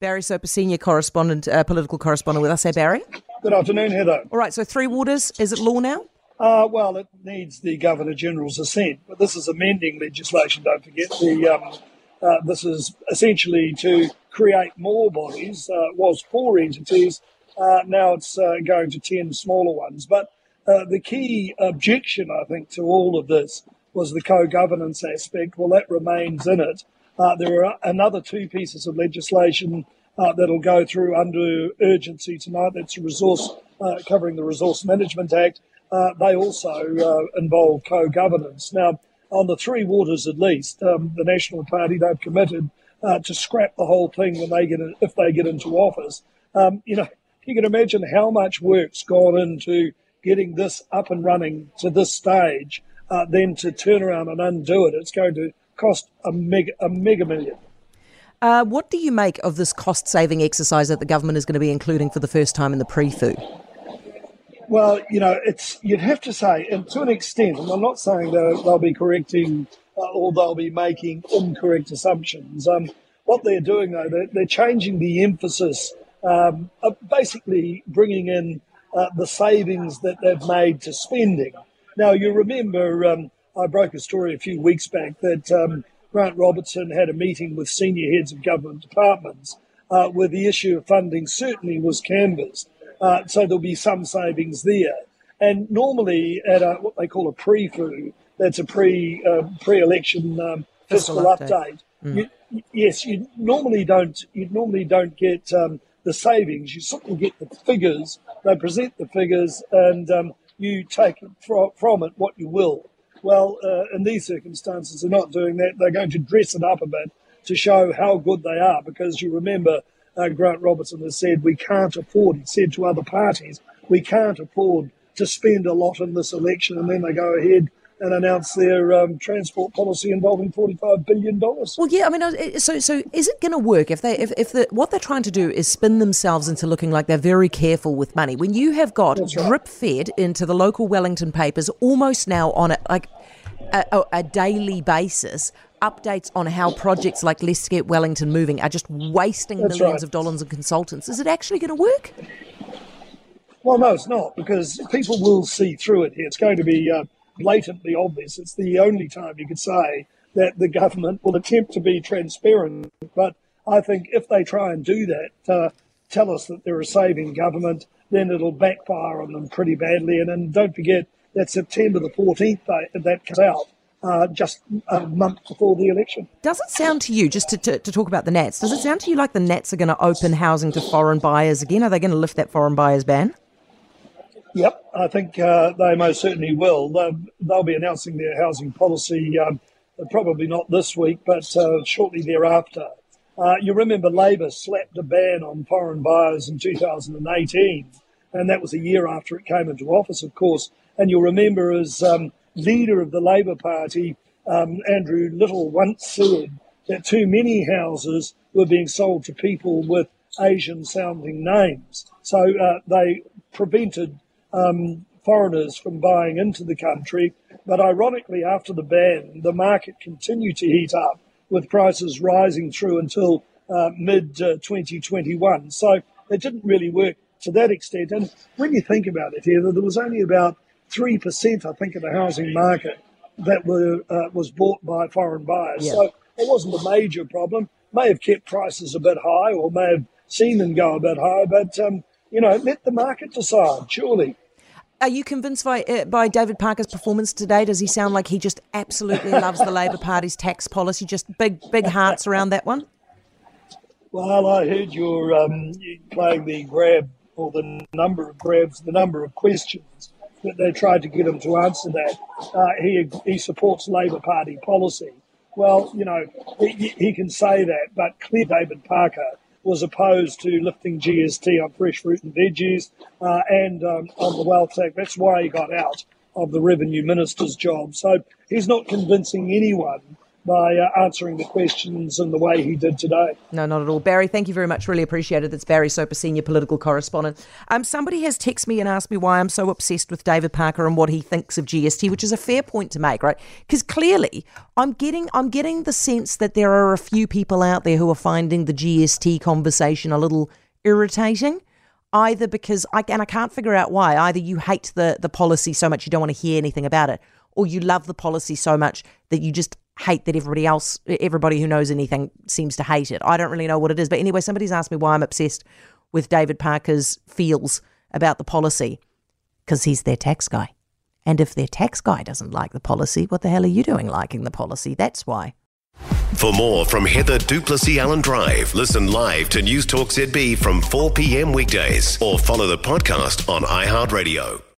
Barry Soper, senior correspondent, uh, political correspondent with us. Hey, Barry. Good afternoon, Heather. All right, so Three Waters, is it law now? Uh, well, it needs the Governor General's assent, but this is amending legislation, don't forget. The, um, uh, this is essentially to create more bodies. Uh, it was four entities, uh, now it's uh, going to 10 smaller ones. But uh, the key objection, I think, to all of this was the co governance aspect. Well, that remains in it. Uh, there are another two pieces of legislation uh, that'll go through under urgency tonight. That's resource uh, covering the Resource Management Act. Uh, they also uh, involve co-governance. Now, on the three waters at least, um, the National Party they've committed uh, to scrap the whole thing when they get in, if they get into office. Um, you know, you can imagine how much work's gone into getting this up and running to this stage. then to turn around and undo it, it's going to cost a mega, a mega million. Uh, what do you make of this cost saving exercise that the government is going to be including for the first time in the PREFU? Well, you know, it's you'd have to say, and to an extent, and I'm not saying that they'll be correcting uh, or they'll be making incorrect assumptions. Um, what they're doing, though, they're, they're changing the emphasis, um, basically bringing in uh, the savings that they've made to spending. Now, you remember um, I broke a story a few weeks back that um, Grant Robertson had a meeting with senior heads of government departments uh, where the issue of funding certainly was canvassed. Uh, so there'll be some savings there. And normally at a, what they call a PREFU, that's a pre uh, pre-election um, fiscal, fiscal, update. update. Mm. You, yes, you normally don't you normally don't get um, the savings. You simply get the figures. They present the figures, and um, you take from, from it what you will. Well, uh, in these circumstances, they're not doing that. They're going to dress it up a bit to show how good they are because you remember uh, Grant Robertson has said we can't afford, he said to other parties, we can't afford to spend a lot in this election and then they go ahead and announce their um, transport policy involving forty-five billion dollars. Well, yeah, I mean, so so is it going to work if they if if the, what they're trying to do is spin themselves into looking like they're very careful with money when you have got right. drip fed into the local Wellington papers almost now on a like a, a daily basis updates on how projects like Let's Get Wellington Moving are just wasting That's millions right. of dollars on consultants. Is it actually going to work? Well, no, it's not because people will see through it here. It's going to be uh, blatantly obvious. It's the only time you could say that the government will attempt to be transparent. But I think if they try and do that, uh, tell us that they're a saving government, then it'll backfire on them pretty badly. And, and don't forget that September the 14th, that comes out uh, just a month before the election. Does it sound to you, just to, to, to, talk about the Nats, does it sound to you like the Nats are going to open housing to foreign buyers again? Are they going to lift that foreign buyers ban? Yep, I think uh, they most certainly will. They'll, they'll, be announcing their housing policy um, probably not this week, but uh, shortly thereafter. Uh, you remember Labor slapped a ban on foreign buyers in 2018, and that was a year after it came into office, of course. And you'll remember as um, leader of the Labor Party, um, Andrew Little, once said that too many houses were being sold to people with Asian sounding names. So uh, they prevented um, foreigners from buying into the country. But ironically, after the ban, the market continued to heat up with prices rising through until uh, mid uh, 2021. So it didn't really work to that extent. And when you think about it here, there was only about 3%, I think, of the housing market that were uh, was bought by foreign buyers. Yeah. So it wasn't a major problem. May have kept prices a bit high or may have seen them go a bit high, but, um, you know, let the market decide, surely. Are you convinced by uh, by David Parker's performance today? Does he sound like he just absolutely loves the Labor Party's tax policy? Just big big hearts around that one. Well, I heard you're um, playing the grab or the number of grabs, the number of questions that they tried to get him to answer that. Uh, he he supports Labor Party policy. Well, you know, he, he can say that, but clear David Parker was opposed to lifting GST on fresh fruit and veggies uh, and um, on the wealth tax. That's why he got out of the revenue minister's job. So he's not convincing anyone by uh, answering the questions in the way he did today. No, not at all. Barry, thank you very much. Really appreciate it. That's Barry Soper, senior political correspondent. Um, somebody has texted me and asked me why I'm so obsessed with David Parker and what he thinks of GST, which is a fair point to make, right? Because clearly, I'm getting I'm getting the sense that there are a few people out there who are finding the GST conversation a little irritating either because I and I can't figure out why. Either you hate the the policy so much you don't want to hear anything about it, or you love the policy so much that you just hate that everybody else, everybody who knows anything seems to hate it. I don't really know what it is. But anyway, somebody's asked me why I'm obsessed with David Parker's feels about the policy because he's their tax guy. And if their tax guy doesn't like the policy, what the hell are you doing liking the policy? That's why. For more from Heather du Plessis-Allen Drive, listen live to News Talk ZB from 4 p.m. weekdays or follow the podcast on iHeartRadio.